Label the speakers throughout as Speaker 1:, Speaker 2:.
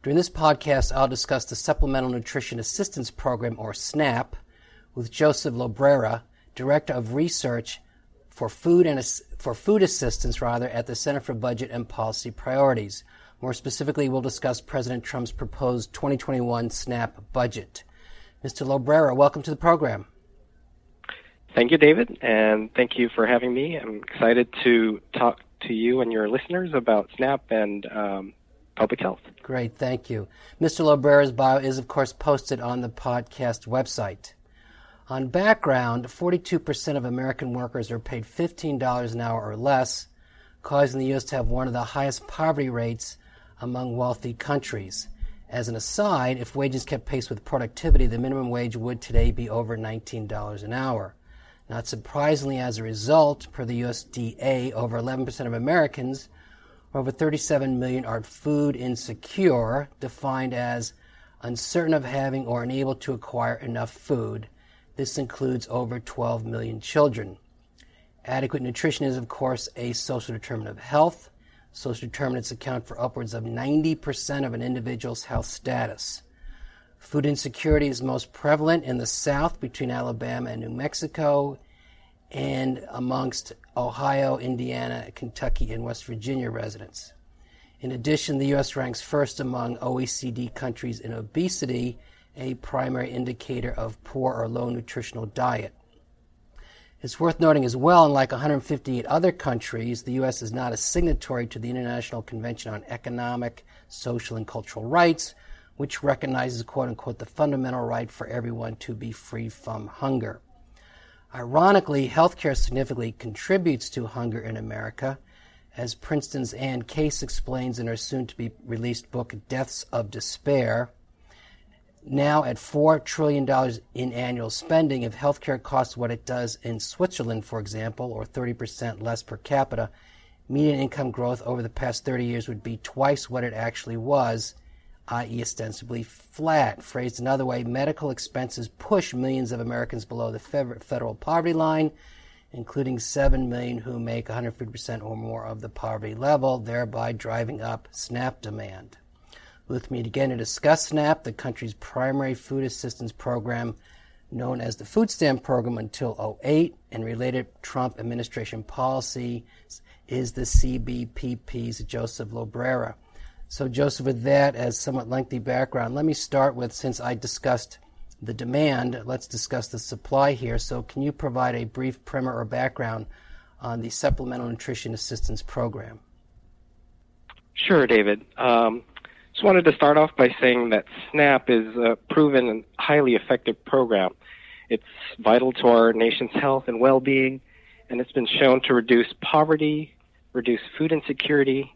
Speaker 1: During this podcast, I'll discuss the Supplemental Nutrition Assistance Program, or SNAP, with Joseph Llobrera, Director of Research for Food and for Food Assistance, rather, at the Center for Budget and Policy Priorities. More specifically, we'll discuss President Trump's proposed 2021 SNAP budget. Mr. Llobrera, welcome to the program.
Speaker 2: Thank you, David, and thank you for having me. I'm excited to talk to you and your listeners about SNAP and um, public health.
Speaker 1: Great, thank you. Mr. Llobrera's bio is, of course, posted on the podcast website. On background, 42% of American workers are paid $15 an hour or less, causing the U.S. to have one of the highest poverty rates among wealthy countries. As an aside, if wages kept pace with productivity, the minimum wage would today be over $19 an hour. Not surprisingly, as a result, per the USDA, over 11% of Americans over 37 million are food insecure, defined as uncertain of having or unable to acquire enough food. This includes over 12 million children. Adequate nutrition is, of course, a social determinant of health. Social determinants account for upwards of 90% of an individual's health status. Food insecurity is most prevalent in the South between Alabama and New Mexico and amongst Ohio, Indiana, Kentucky, and West Virginia residents. In addition, the U.S. ranks first among OECD countries in obesity, a primary indicator of poor or low nutritional diet. It's worth noting as well, unlike 158 other countries, the U.S. is not a signatory to the International Convention on Economic, Social, and Cultural Rights, which recognizes, quote unquote, the fundamental right for everyone to be free from hunger. Ironically, healthcare significantly contributes to hunger in America, as Princeton's Anne Case explains in her soon to be released book, Deaths of Despair. Now, at $4 trillion in annual spending, if healthcare costs what it does in Switzerland, for example, or 30% less per capita, median income growth over the past 30 years would be twice what it actually was i.e., ostensibly flat. Phrased another way, medical expenses push millions of Americans below the federal poverty line, including 7 million who make 150% or more of the poverty level, thereby driving up SNAP demand. With me again to discuss SNAP, the country's primary food assistance program, known as the Food Stamp Program until 08, and related Trump administration policy is the CBPP's Joseph Llobrera. So, Joseph, with that as somewhat lengthy background, let me start with since I discussed the demand, let's discuss the supply here. So, can you provide a brief primer or background on the Supplemental Nutrition Assistance Program?
Speaker 2: Sure, David. Um, just wanted to start off by saying that SNAP is a proven and highly effective program. It's vital to our nation's health and well being, and it's been shown to reduce poverty, reduce food insecurity,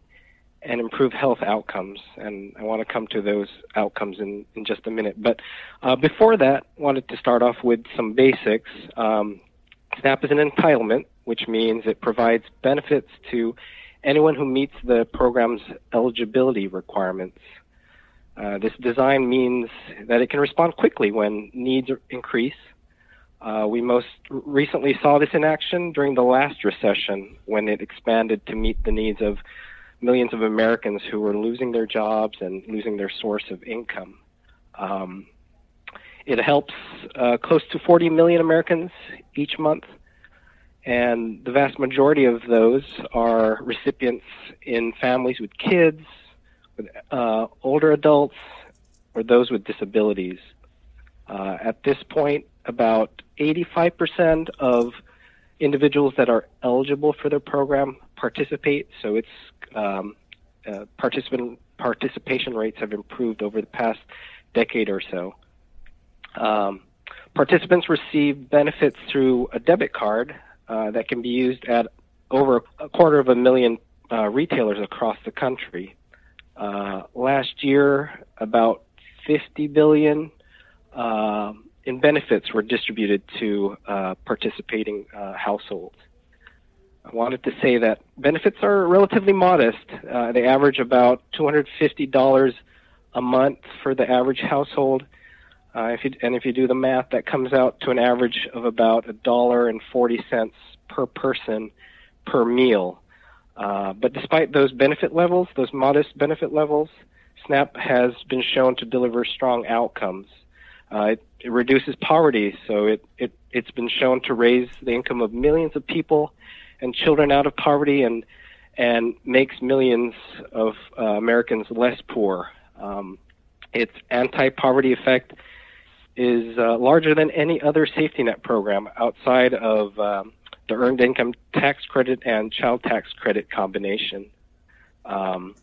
Speaker 2: and improve health outcomes. And I want to come to those outcomes in, in just a minute. But uh, before that, wanted to start off with some basics. Um, SNAP is an entitlement, which means it provides benefits to anyone who meets the program's eligibility requirements. Uh, this design means that it can respond quickly when needs increase. Uh, we most recently saw this in action during the last recession when it expanded to meet the needs of millions of Americans who were losing their jobs and losing their source of income. Um, it helps uh, close to 40 million Americans each month, and the vast majority of those are recipients in families with kids, with uh, older adults, or those with disabilities. Uh, at this point, about 85% of individuals that are eligible for the program participate. So it's um, uh, participant participation rates have improved over the past decade or so. Um, participants receive benefits through a debit card uh, that can be used at over a quarter of a million uh, retailers across the country. Uh, last year, about 50 billion um, in benefits were distributed to uh, participating uh, households. I wanted to say that benefits are relatively modest. Uh, they average about $250 a month for the average household. Uh, if you, and if you do the math, that comes out to an average of about a dollar and forty cents per person per meal. Uh, but despite those benefit levels, those modest benefit levels, SNAP has been shown to deliver strong outcomes. Uh, it, it, reduces poverty, so it, it, it's been shown to raise the income of millions of people and children out of poverty and, and makes millions of uh, Americans less poor. Um, its anti poverty effect is uh, larger than any other safety net program outside of um, the earned income tax credit and child tax credit combination. Um,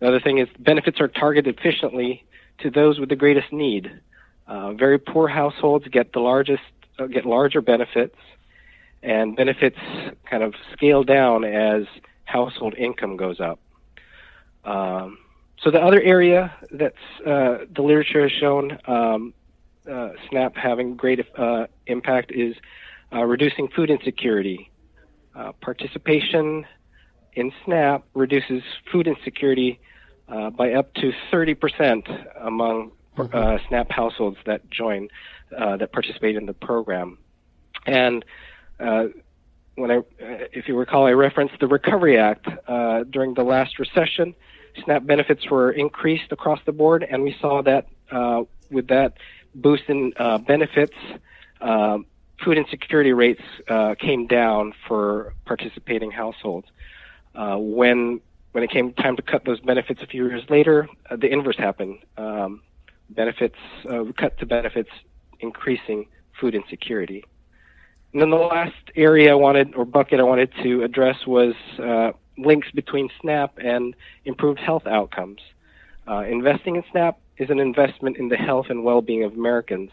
Speaker 2: the other thing is benefits are targeted efficiently to those with the greatest need. Uh, very poor households get the largest uh, get larger benefits, and benefits kind of scale down as household income goes up. Um, so the other area that's uh, the literature has shown um, uh, SNAP having great uh, impact is uh, reducing food insecurity. Uh, participation in SNAP reduces food insecurity uh, by up to 30% among mm-hmm. SNAP households that join, that participate in the program. And when I, if you recall, I referenced the Recovery Act during the last recession. SNAP benefits were increased across the board, and we saw that uh, with that boost in uh, benefits, uh, food insecurity rates uh, came down for participating households. Uh, when when it came time to cut those benefits a few years later, uh, the inverse happened. Um, benefits cut to benefits, increasing food insecurity. And then the last area I wanted, or bucket I wanted to address was links between SNAP and improved health outcomes. Uh, investing in SNAP is an investment in the health and well-being of Americans.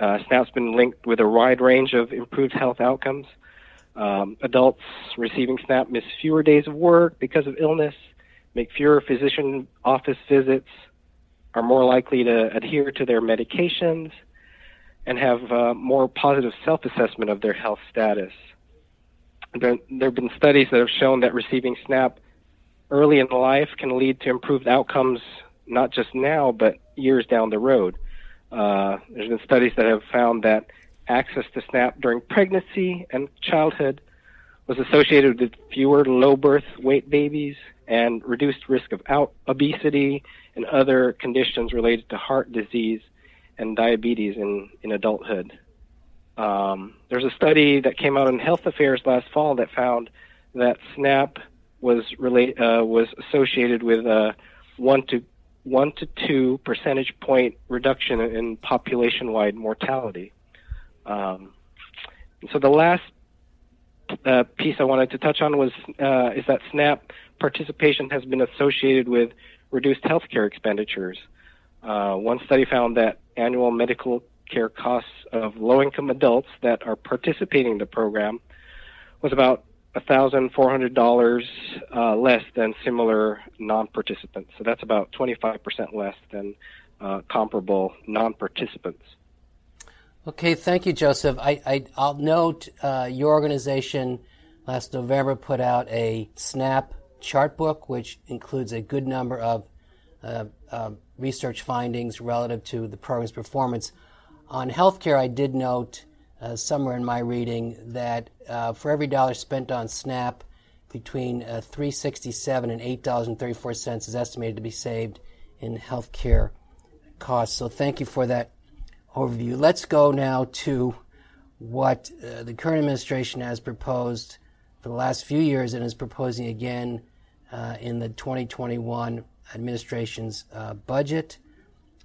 Speaker 2: Uh, SNAP's been linked with a wide range of improved health outcomes. Um, adults receiving SNAP miss fewer days of work because of illness, make fewer physician office visits, are more likely to adhere to their medications, and have uh, more positive self-assessment of their health status there, there have been studies that have shown that receiving SNAP early in life can lead to improved outcomes, not just now, but years down the road. Uh, there's been studies that have found that access to SNAP during pregnancy and childhood was associated with fewer low birth weight babies and reduced risk of obesity and other conditions related to heart disease and diabetes in, in adulthood. Um, there's a study that came out in Health Affairs last fall that found that SNAP was relate, uh, was associated with a one to one to two percentage point reduction in population-wide mortality. Um, so the last uh, piece I wanted to touch on was uh, is that SNAP participation has been associated with reduced healthcare expenditures. Uh, one study found that annual medical care costs of low income adults that are participating in the program was about $1,400 uh, less than similar non participants. So that's about 25% less than uh, comparable non participants.
Speaker 1: Okay, thank you, Joseph. I, will note uh, your organization last November put out a SNAP chart book, which includes a good number of uh, uh, research findings relative to the program's performance. On healthcare, I did note uh, somewhere in my reading that uh, for every dollar spent on SNAP, between uh, 367 and $8.34 is estimated to be saved in healthcare costs. So thank you for that overview. Let's go now to what uh, the current administration has proposed for the last few years and is proposing again uh, in the 2021 administration's uh, budget.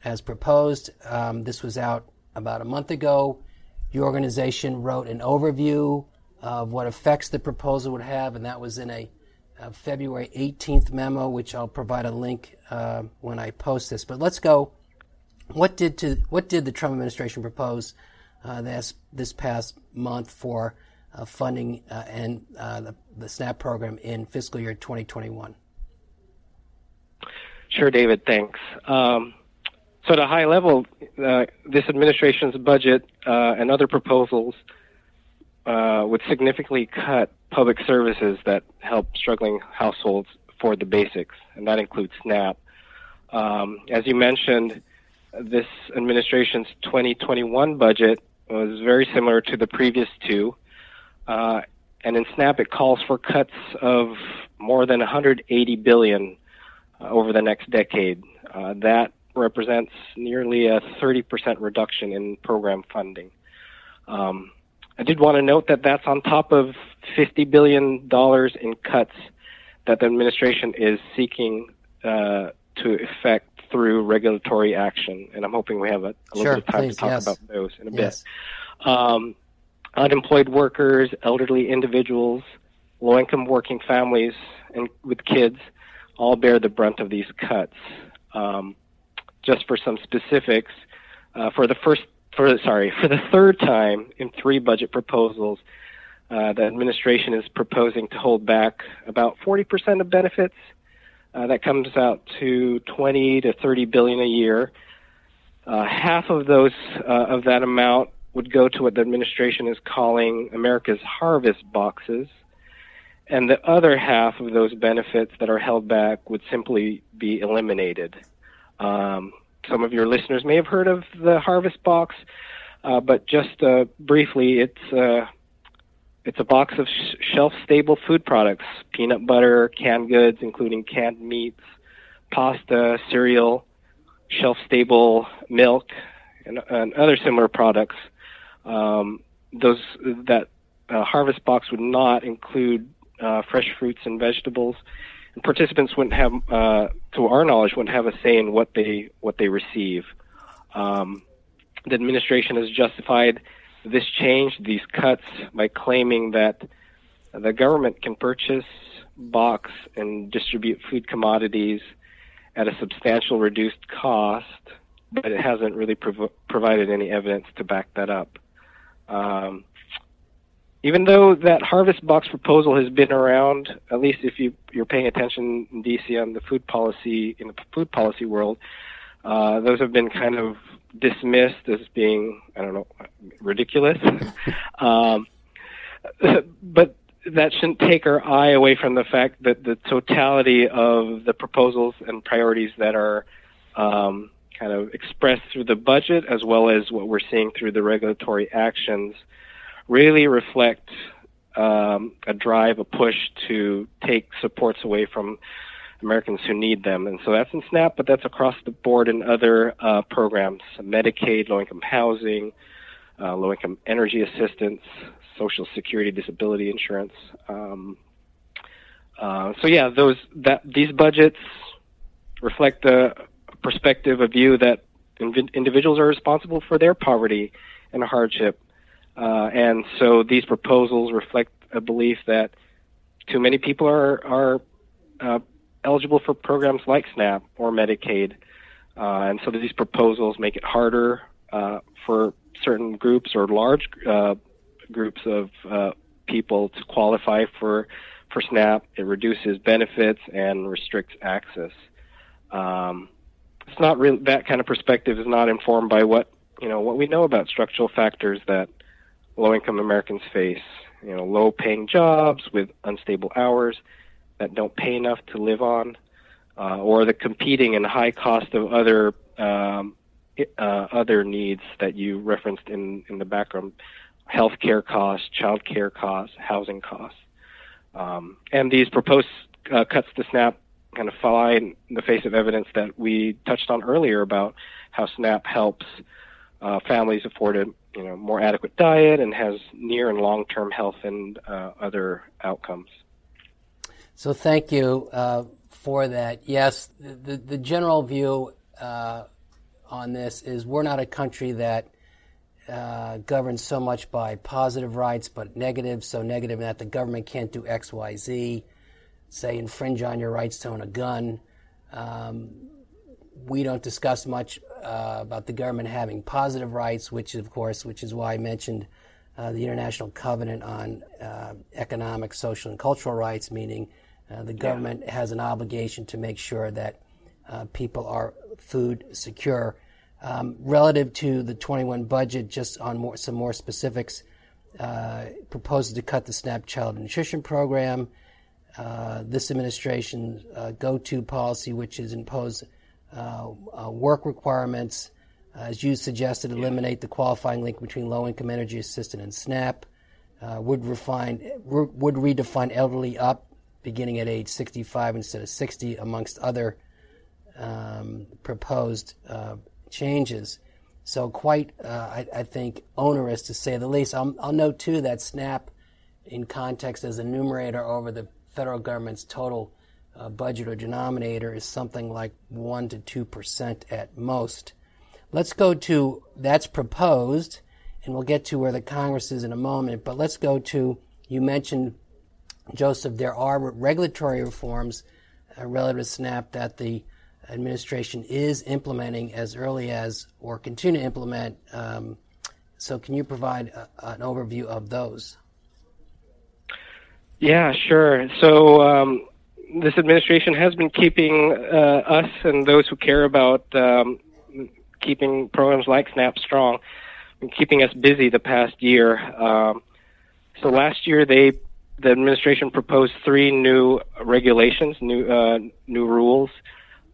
Speaker 1: As proposed, um, this was out about a month ago, your organization wrote an overview of what effects the proposal would have, and that was in a, a February 18th memo, which I'll provide a link uh, when I post this. But let's go. What did to what did the Trump administration propose uh, this this past month for uh, funding uh, and uh, the, the SNAP program in fiscal year 2021?
Speaker 2: Sure, David. Thanks. Um, so, at a high level, uh, this administration's budget uh, and other proposals uh, would significantly cut public services that help struggling households afford the basics, and that includes SNAP. Um, as you mentioned, this administration's 2021 budget was very similar to the previous two. Uh, and in SNAP, it calls for cuts of more than 180 billion over the next decade. Uh, that represents nearly a 30% reduction in program funding. Um, I did want to note that that's on top of $50 billion in cuts that the administration is seeking uh, to effect through regulatory action. And I'm hoping we have a, a
Speaker 1: sure,
Speaker 2: little bit of time
Speaker 1: please,
Speaker 2: to talk
Speaker 1: yes.
Speaker 2: about those in a
Speaker 1: yes.
Speaker 2: bit. Um, unemployed workers, elderly individuals, low income working families, and with kids all bear the brunt of these cuts. Um, just for some specifics, uh, for the first, for sorry, for the third time in three budget proposals, uh, the administration is proposing to hold back about 40% of benefits. Uh, that comes out to 20 to 30 billion a year. Uh, half of those uh, of that amount would go to what the administration is calling America's harvest boxes, and the other half of those benefits that are held back would simply be eliminated. Um, some of your listeners may have heard of the harvest box, uh, but just uh, briefly, it's uh, it's a box of sh- shelf-stable food products: peanut butter, canned goods, including canned meats, pasta, cereal, shelf-stable milk, and, and other similar products. Um, those that uh, harvest box would not include uh, fresh fruits and vegetables, and participants wouldn't have, uh, to our knowledge, wouldn't have a say in what they what they receive. Um, the administration has justified this change, these cuts, by claiming that the government can purchase, box, and distribute food commodities at a substantial reduced cost, but it hasn't really prov- provided any evidence to back that up. Um, even though that harvest box proposal has been around, at least if you, you're paying attention in DC on the food policy in the food policy world, uh, those have been kind of dismissed as being I don't know ridiculous. um, but that shouldn't take our eye away from the fact that the totality of the proposals and priorities that are um, kind of expressed through the budget, as well as what we're seeing through the regulatory actions, really reflect um, a drive, a push to take supports away from Americans who need them. And so that's in SNAP, but that's across the board in other uh, programs Medicaid, low income housing, uh, low income energy assistance, Social Security disability insurance. Um, uh, so yeah, those that these budgets reflect a perspective, a view that inv- individuals are responsible for their poverty and hardship, uh, and so these proposals reflect a belief that too many people are are uh, eligible for programs like SNAP or Medicaid, uh, and so these proposals make it harder uh, for certain groups or large uh, groups of uh, people to qualify for for SNAP. It reduces benefits and restricts access. Um, it's not really that kind of perspective is not informed by what you know what we know about structural factors that low-income Americans face. You know, low-paying jobs with unstable hours that don't pay enough to live on, uh, or the competing and high cost of other um, uh, other needs that you referenced in in the background, healthcare costs, child care costs, housing costs, um, and these proposed uh, cuts to SNAP kind of fly in the face of evidence that we touched on earlier about how SNAP helps uh, families afford a you know more adequate diet and has near and long term health and uh, other outcomes.
Speaker 1: So thank you uh, for that. Yes, the, the general view uh, on this is we're not a country that uh, governs so much by positive rights, but negative. So negative that the government can't do X, Y, Z, say infringe on your rights to own a gun. Um, we don't discuss much uh, about the government having positive rights, which of course, which is why I mentioned uh, the International Covenant on uh, Economic, Social, and Cultural Rights, meaning uh, the government yeah. has an obligation to make sure that uh, people are food secure. Um, relative to the 21 budget, just on more, some more specifics, uh, proposes to cut the SNAP Child Nutrition Program. Uh, this administration's uh, go-to policy, which is impose uh, work requirements, as you suggested, eliminate the qualifying link between low-income energy assistance and SNAP. would refine would redefine elderly up beginning at age 65 instead of 60, amongst other um, proposed uh, changes. So, quite, uh, I, I, think, onerous to say the least. I'll, I'll, note, too, that SNAP, in context as a numerator over the federal government's total uh, budget or denominator, is something like 1 to 2% at most. Let's go to that's proposed, and we'll get to where the Congress is in a moment, but let's go to you mentioned Joseph, there are regulatory reforms uh, relative to SNAP that the administration is implementing as early as or continue to implement. Um, so, can you provide a, an overview of those?
Speaker 2: Yeah, sure. So, um, this administration has been keeping uh, us and those who care about um, keeping programs like SNAP strong, and keeping us busy the past year. Um, so, last year they the administration proposed three new regulations, new uh, new rules,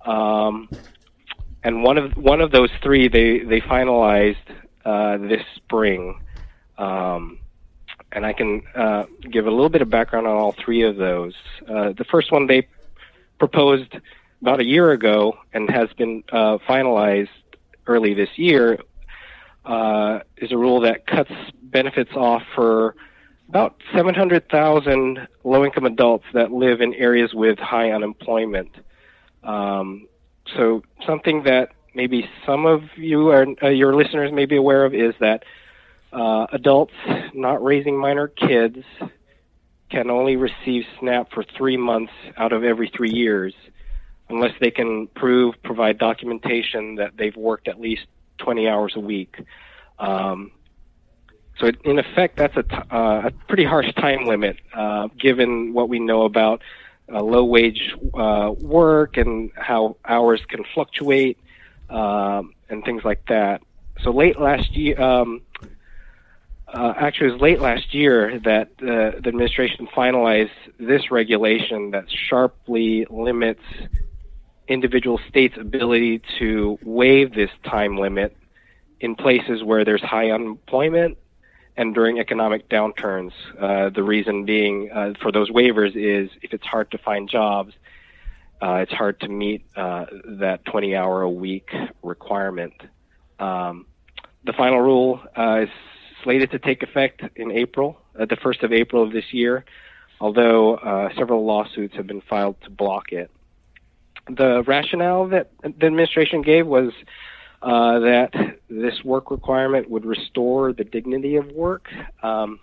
Speaker 2: um, and one of one of those three they they finalized uh, this spring. Um, and I can uh, give a little bit of background on all three of those. Uh, the first one they proposed about a year ago and has been uh, finalized early this year uh, is a rule that cuts benefits off for about 700,000 low income adults that live in areas with high unemployment. Um, so, something that maybe some of you or uh, your listeners may be aware of is that uh, adults not raising minor kids can only receive SNAP for three months out of every three years unless they can prove, provide documentation that they've worked at least 20 hours a week. Um, so in effect, that's a, t- uh, a pretty harsh time limit, uh, given what we know about uh, low wage uh, work and how hours can fluctuate um, and things like that. So late last year, um, uh, actually, it was late last year that uh, the administration finalized this regulation that sharply limits individual states' ability to waive this time limit in places where there's high unemployment and during economic downturns. Uh, the reason being uh, for those waivers is if it's hard to find jobs, uh, it's hard to meet uh, that 20 hour a week requirement. Um, the final rule is slated to take effect in April, uh, the 1st of April of this year, although several lawsuits have been filed to block it. The rationale that the administration gave was uh, that this work requirement would restore the dignity of work. Um,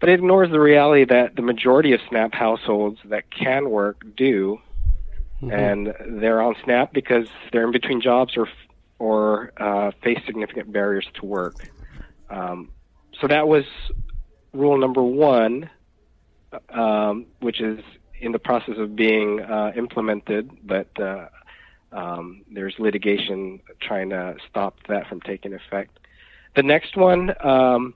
Speaker 2: but it ignores the reality that the majority of SNAP households that can work do, mm-hmm. and they're on SNAP because they're in between jobs or or uh, face significant barriers to work. Um, so that was rule number one, um, which is in the process of being uh, implemented, but uh, um, there's litigation trying to stop that from taking effect. The next one um,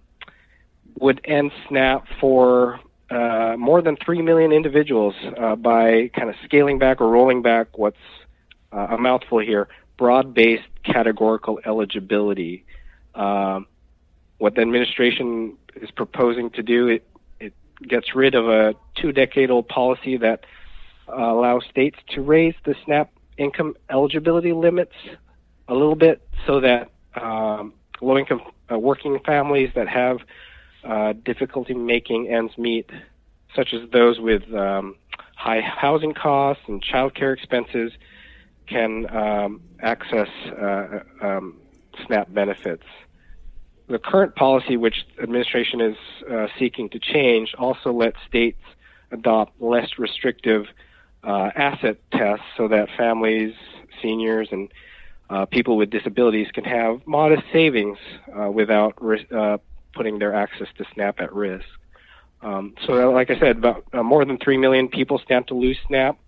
Speaker 2: would end SNAP for uh, more than 3 million individuals uh, by kind of scaling back or rolling back what's uh, a mouthful here broad based categorical eligibility. Um, what the administration is proposing to do, it, it gets rid of a two decade old policy that uh, allows states to raise the SNAP income eligibility limits a little bit so that um, low income uh, working families that have uh, difficulty making ends meet, such as those with um, high housing costs and childcare expenses, can um, access uh, um, SNAP benefits. The current policy, which administration is uh, seeking to change, also lets states adopt less restrictive uh, asset tests so that families, seniors, and uh, people with disabilities can have modest savings uh, without uh, putting their access to SNAP at risk. Um, so, like I said, about uh, more than 3 million people stand to lose SNAP.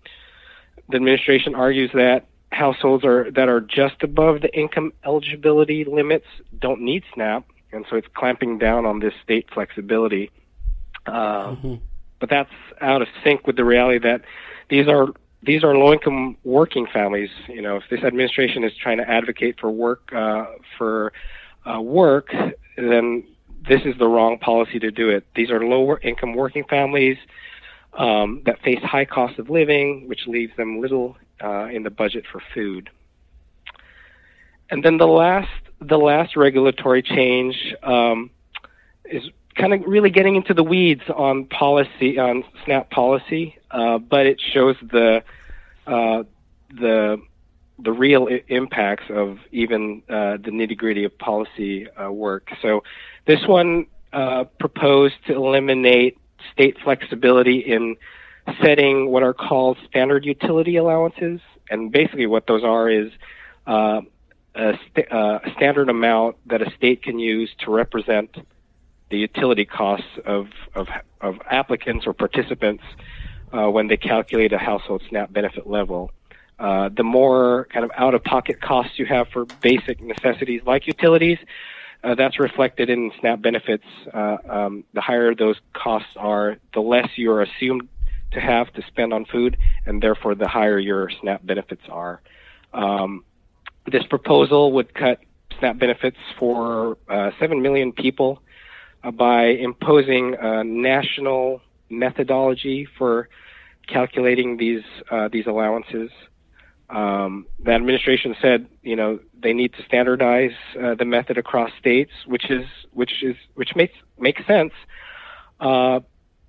Speaker 2: The administration argues that households are that are just above the income eligibility limits don't need SNAP, and so it's clamping down on this state flexibility. Uh, mm-hmm. But that's out of sync with the reality that these are these are low-income working families. You know, if this administration is trying to advocate for work uh, for uh, work, then this is the wrong policy to do it. These are lower-income working families um, that face high cost of living, which leaves them little uh, in the budget for food. And then the last the last regulatory change um, is kind of really getting into the weeds on policy on SNAP policy, uh, but it shows the uh, the the real I- impacts of even uh, the nitty gritty of policy uh, work. So this one uh, proposed to eliminate state flexibility in setting what are called standard utility allowances, and basically what those are is uh, a, st- uh, standard amount that a state can use to represent the utility costs of of, of applicants or participants uh, when they calculate a household SNAP benefit level. Uh, the more kind of out-of-pocket costs you have for basic necessities like utilities, uh, that's reflected in SNAP benefits. Uh, um, the higher those costs are, the less you are assumed to have to spend on food, and therefore the higher your SNAP benefits are. Um, this proposal would cut SNAP benefits for uh, 7 million people uh, by imposing a national methodology for calculating these uh, these allowances. Um, the administration said, you know, they need to standardize uh, the method across states, which is which is which makes makes sense.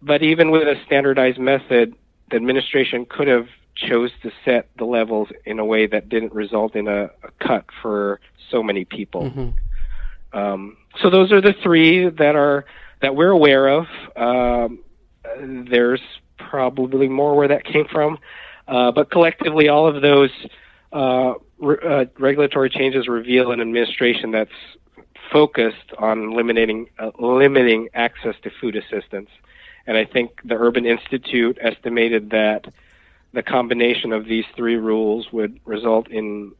Speaker 2: But even with a standardized method, the administration could have chose to set the levels in a way that didn't result in a, a cut for so many people. Mm-hmm. Um, so those are the three that are that we're aware of. Um, there's probably more where that came from, uh, but collectively, all of those uh, re- uh, regulatory changes reveal an administration that's focused on eliminating uh, limiting access to food assistance. And I think the Urban Institute estimated that the combination of these three rules would result in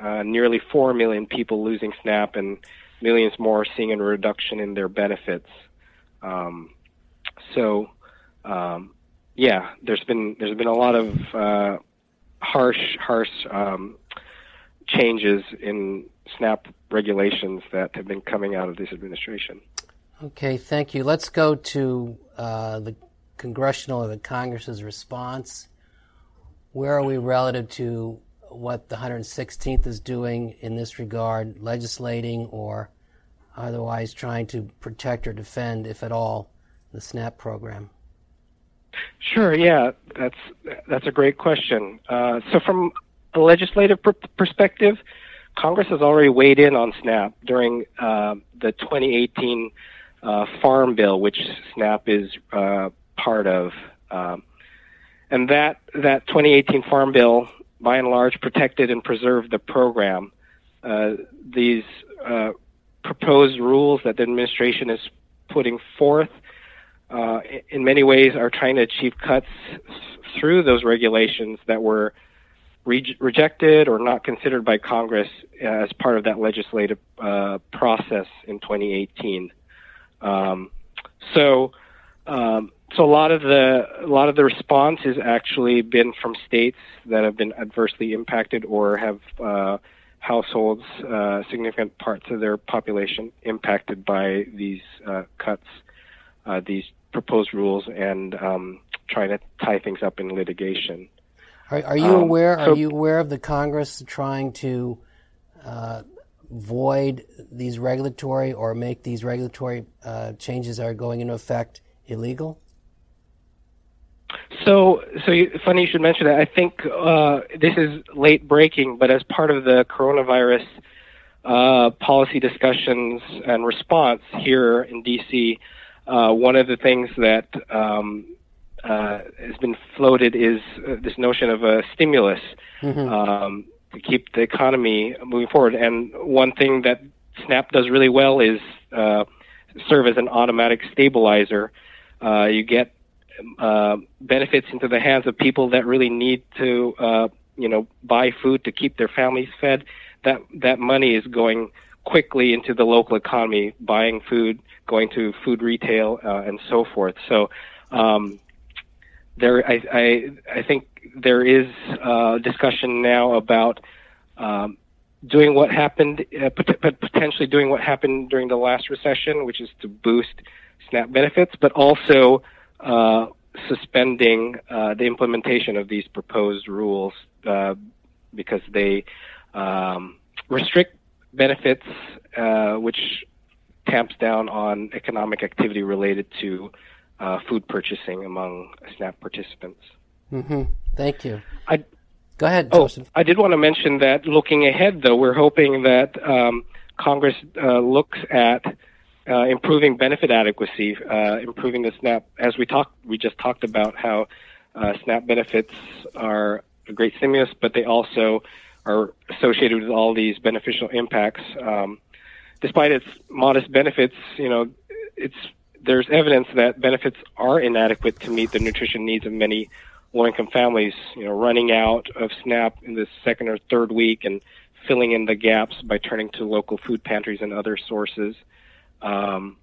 Speaker 2: uh, nearly 4 million people losing SNAP and millions more seeing a reduction in their benefits. Um, so, um, yeah, there's been there's been a lot of uh, harsh harsh um, changes in SNAP regulations that have been coming out of this administration.
Speaker 1: Okay, thank you. Let's go to uh, the congressional or the Congress's response. Where are we relative to what the 116th is doing in this regard, legislating or otherwise trying to protect or defend, if at all, the SNAP program?
Speaker 2: Sure. Yeah, that's that's a great question. Uh, so, from a legislative pr- perspective, Congress has already weighed in on SNAP during uh, the 2018 uh, Farm Bill, which SNAP is uh, part of. Um, and that, that 2018 Farm Bill, by and large, protected and preserved the program. Uh, these uh, proposed rules that the administration is putting forth, uh, in many ways, are trying to achieve cuts through those regulations that were re- rejected or not considered by Congress as part of that legislative uh, process in 2018. Um, so, um, so a lot of the a lot of the response has actually been from states that have been adversely impacted or have uh, households, uh, significant parts of their population impacted by these uh, cuts, uh, these proposed rules, and um, trying to tie things up in litigation.
Speaker 1: Are, are you um, aware? So, are you aware of the Congress trying to uh, void these regulatory or make these regulatory uh, changes that are going into effect illegal?
Speaker 2: So, so you, funny you should mention that. I think uh, this is late breaking, but as part of the coronavirus uh, policy discussions and response here in DC, uh, one of the things that um, uh, has been floated is uh, this notion of a stimulus. Mm-hmm. Um, to keep the economy moving forward. And one thing that Snap does really well is uh, serve as an automatic stabilizer. Uh, you get uh, benefits into the hands of people that really need to uh, you know, buy food to keep their families fed, that that money is going quickly into the local economy, buying food, going to food retail, uh, and so forth. So um, there, I, I, I think there is uh, discussion now about um, doing what happened, uh, but potentially doing what happened during the last recession, which is to boost SNAP benefits, but also uh, suspending uh, the implementation of these proposed rules uh, because they um, restrict benefits, uh, which tamps down on economic activity related to uh, food purchasing among SNAP participants.
Speaker 1: Mm-hmm. Thank you.
Speaker 2: I,
Speaker 1: Go ahead,
Speaker 2: oh,
Speaker 1: Joseph.
Speaker 2: I did want to mention that looking ahead, though, we're hoping that um, Congress uh, looks at uh, improving benefit adequacy, uh, improving the SNAP. As we talked, we just talked about how uh, SNAP benefits are a great stimulus, but they also are associated with all these beneficial impacts. Um, despite its modest benefits, you know, it's there's evidence that benefits are inadequate to meet the nutrition needs of many low-income families. You know, running out of SNAP in the second or third week and filling in the gaps by turning to local food pantries and other sources. Um,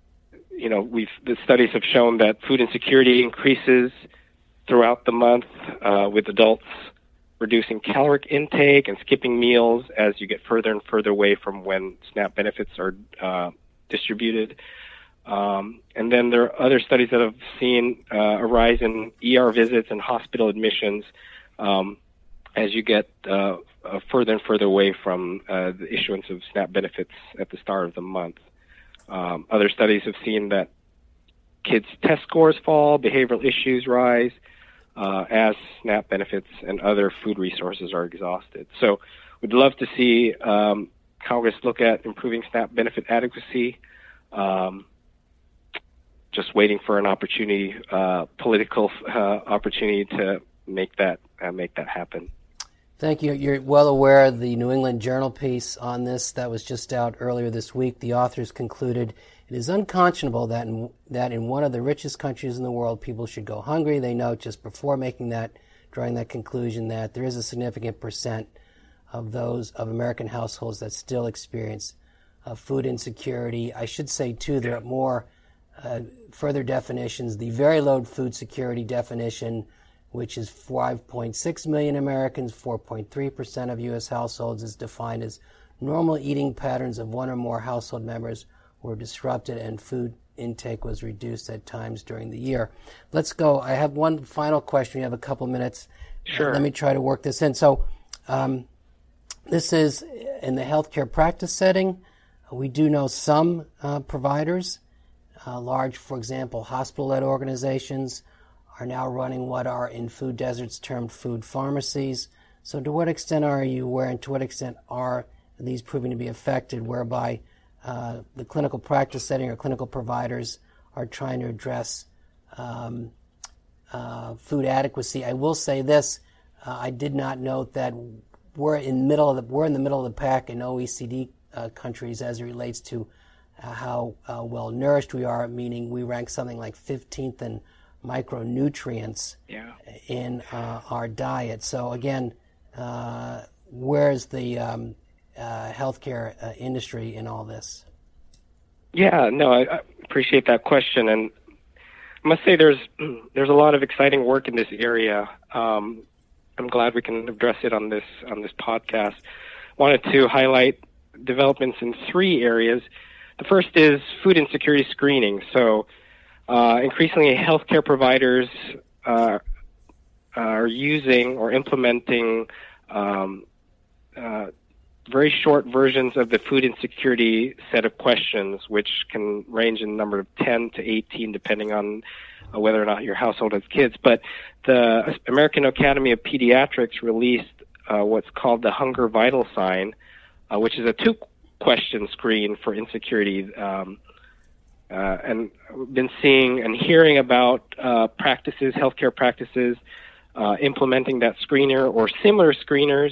Speaker 2: you know, we've the studies have shown that food insecurity increases throughout the month uh, with adults reducing caloric intake and skipping meals as you get further and further away from when SNAP benefits are uh, distributed. Um, and then there are other studies that have seen uh, a rise in ER visits and hospital admissions um, as you get uh, further and further away from uh, the issuance of SNAP benefits at the start of the month. Um, other studies have seen that kids' test scores fall, behavioral issues rise uh, as SNAP benefits and other food resources are exhausted. So, we'd love to see um, Congress look at improving SNAP benefit adequacy. Um, just waiting for an opportunity, uh, political uh, opportunity to make that uh, make that happen.
Speaker 1: Thank you. You're well aware of the New England Journal piece on this that was just out earlier this week. The authors concluded it is unconscionable that in, that in one of the richest countries in the world, people should go hungry. They note just before making that, drawing that conclusion, that there is a significant percent of those of American households that still experience uh, food insecurity. I should say too, there are more uh, further definitions. The very low food security definition, which is 5.6 million Americans, 4.3% of U.S. households, is defined as normal eating patterns of one or more household members were disrupted and food intake was reduced at times during the year. Let's go. I have one final question. We have a couple minutes.
Speaker 2: Sure.
Speaker 1: let me try to work this in. So, um, this is in the healthcare practice setting. We do know some uh, providers uh, large, for example, hospital led organizations are now running what are in food deserts termed food pharmacies. So, to what extent are you aware, and to what extent are these proving to be affected, whereby uh, the clinical practice setting or clinical providers are trying to address um, uh, food adequacy? I will say this: uh, I did not note that we're in middle of the we're in the middle of the pack in OECD uh, countries as it relates to how uh, well nourished we are, meaning we rank something like 15th in micronutrients
Speaker 2: yeah.
Speaker 1: in uh, our diet. So, again, uh, where's the um, uh, healthcare uh, industry in all this?
Speaker 2: Yeah, no, I, I, appreciate that question, and I must say there's there's a lot of exciting work in this area. Um, I'm glad we can address it on this on this podcast. Wanted to highlight developments in three areas. The first is food insecurity screening. So, uh, increasingly, healthcare providers uh, are using or implementing um, uh, very short versions of the food insecurity set of questions, which can range in number of 10 to 18, depending on uh, whether or not your household has kids. But the American Academy of Pediatrics released uh, what's called the Hunger Vital Sign, uh, which is a two question screen for insecurity. Um, uh, and been seeing and hearing about uh, practices, healthcare practices, uh, implementing that screener or similar screeners,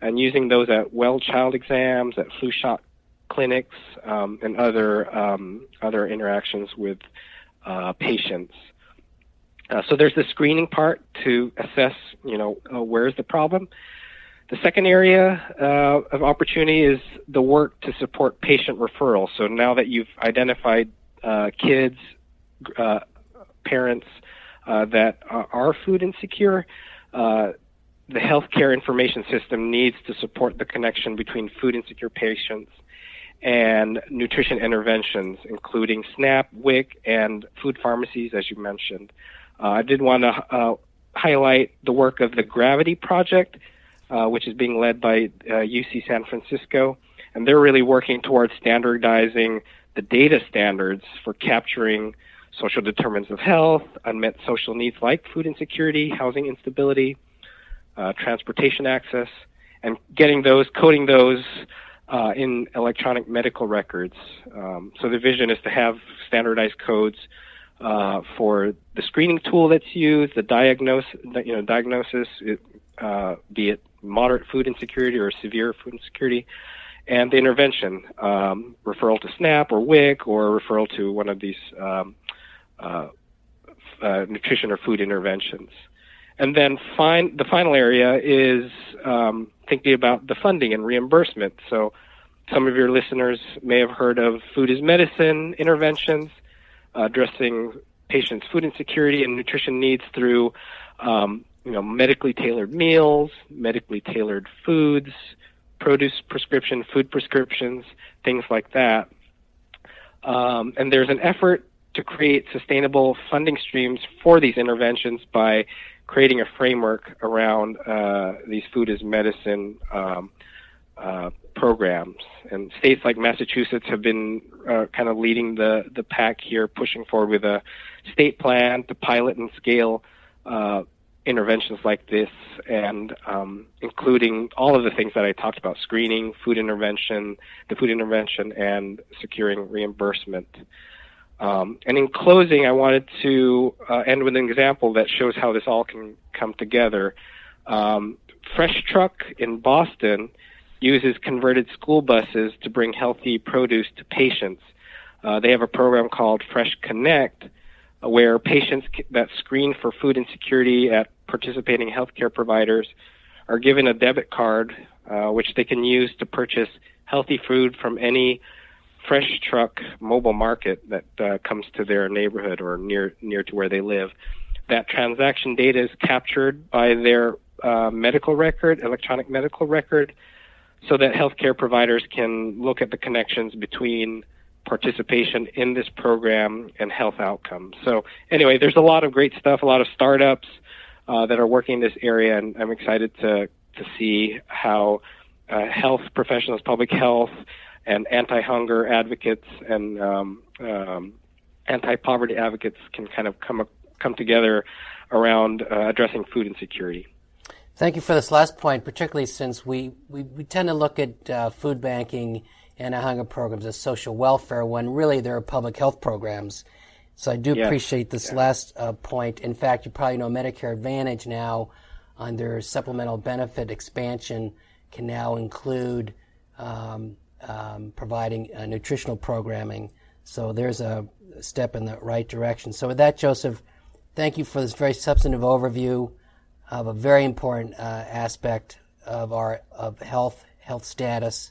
Speaker 2: and using those at well child exams, at flu shot clinics, um, and other um, other interactions with uh, patients. Uh, so there's the screening part to assess, you know, uh, where's the problem. The second area uh, of opportunity is the work to support patient referral. So now that you've identified uh, kids, uh, parents uh, that are food insecure, uh, the healthcare information system needs to support the connection between food insecure patients and nutrition interventions, including SNAP, WIC, and food pharmacies, as you mentioned. Uh, I did want to uh, highlight the work of the Gravity Project, uh, which is being led by UC uh, San Francisco, and they're really working towards standardizing the data standards for capturing social determinants of health, unmet social needs like food insecurity, housing instability, uh, transportation access, and getting those, coding those uh, in electronic medical records. Um, so the vision is to have standardized codes uh, for the screening tool that's used, the diagnosis, you know, diagnosis, uh, be it moderate food insecurity or severe food insecurity, and the intervention, um, referral to SNAP or WIC or referral to one of these um, uh, uh, nutrition or food interventions. And then fin- the final area is um, thinking about the funding and reimbursement. So some of your listeners may have heard of food is medicine interventions, uh, addressing patients' food insecurity and nutrition needs through um, you know, medically tailored meals, medically tailored foods, produce prescription, food prescriptions, things like that. Um, and there's an effort to create sustainable funding streams for these interventions by creating a framework around uh, these food as medicine um, uh, programs. And states like Massachusetts have been uh, kind of leading the, the pack here, pushing forward with a state plan to pilot and scale uh, interventions like this, and um, including all of the things that I talked about screening, food intervention, the food intervention, and securing reimbursement. Um, and in closing, I wanted to uh, end with an example that shows how this all can come together. Um, Fresh Truck in Boston uses converted school buses to bring healthy produce to patients. Uh, they have a program called Fresh Connect, uh, where patients that screen for food insecurity at participating healthcare providers are given a debit card, uh, which they can use to purchase healthy food from any fresh truck mobile market that uh, comes to their neighborhood or near near to where they live. That transaction data is captured by their uh, medical record, electronic medical record, so that healthcare providers can look at the connections between participation in this program and health outcomes. So anyway, there's a lot of great stuff, a lot of startups uh, that are working in this area, and I'm excited to to see how uh, health professionals, public health, and anti-hunger advocates and um, um, anti-poverty advocates can kind of come come together around uh, addressing food insecurity.
Speaker 1: Thank you for this last point, particularly since we, we, we tend to look at uh, food banking and hunger programs as social welfare when really they're public health programs. So I do yes. appreciate this yeah. last uh, point. In fact, you probably know Medicare Advantage now, under supplemental benefit expansion, can now include um, um, providing uh, nutritional programming. So there's a step in the right direction. So with that, Joseph, thank you for this very substantive overview of a very important uh, aspect of our of health health status.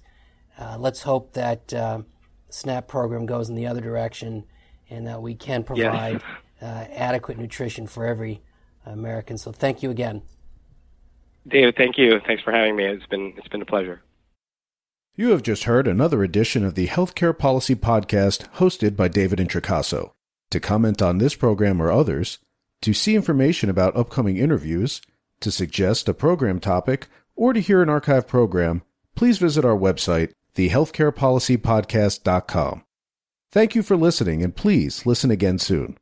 Speaker 1: Uh, let's hope that uh, SNAP program goes in the other direction, and that we can provide yes. Uh, adequate nutrition for every American. So thank you again.
Speaker 2: David, thank you. Thanks for having me. It's been it's been a pleasure.
Speaker 3: You have just heard another edition of the Healthcare Policy Podcast hosted by David Introcaso. To comment on this program or others, to see information about upcoming interviews, to suggest a program topic, or to hear an archive program, please visit our website, thehealthcarepolicypodcast.com. Thank you for listening, and please listen again soon.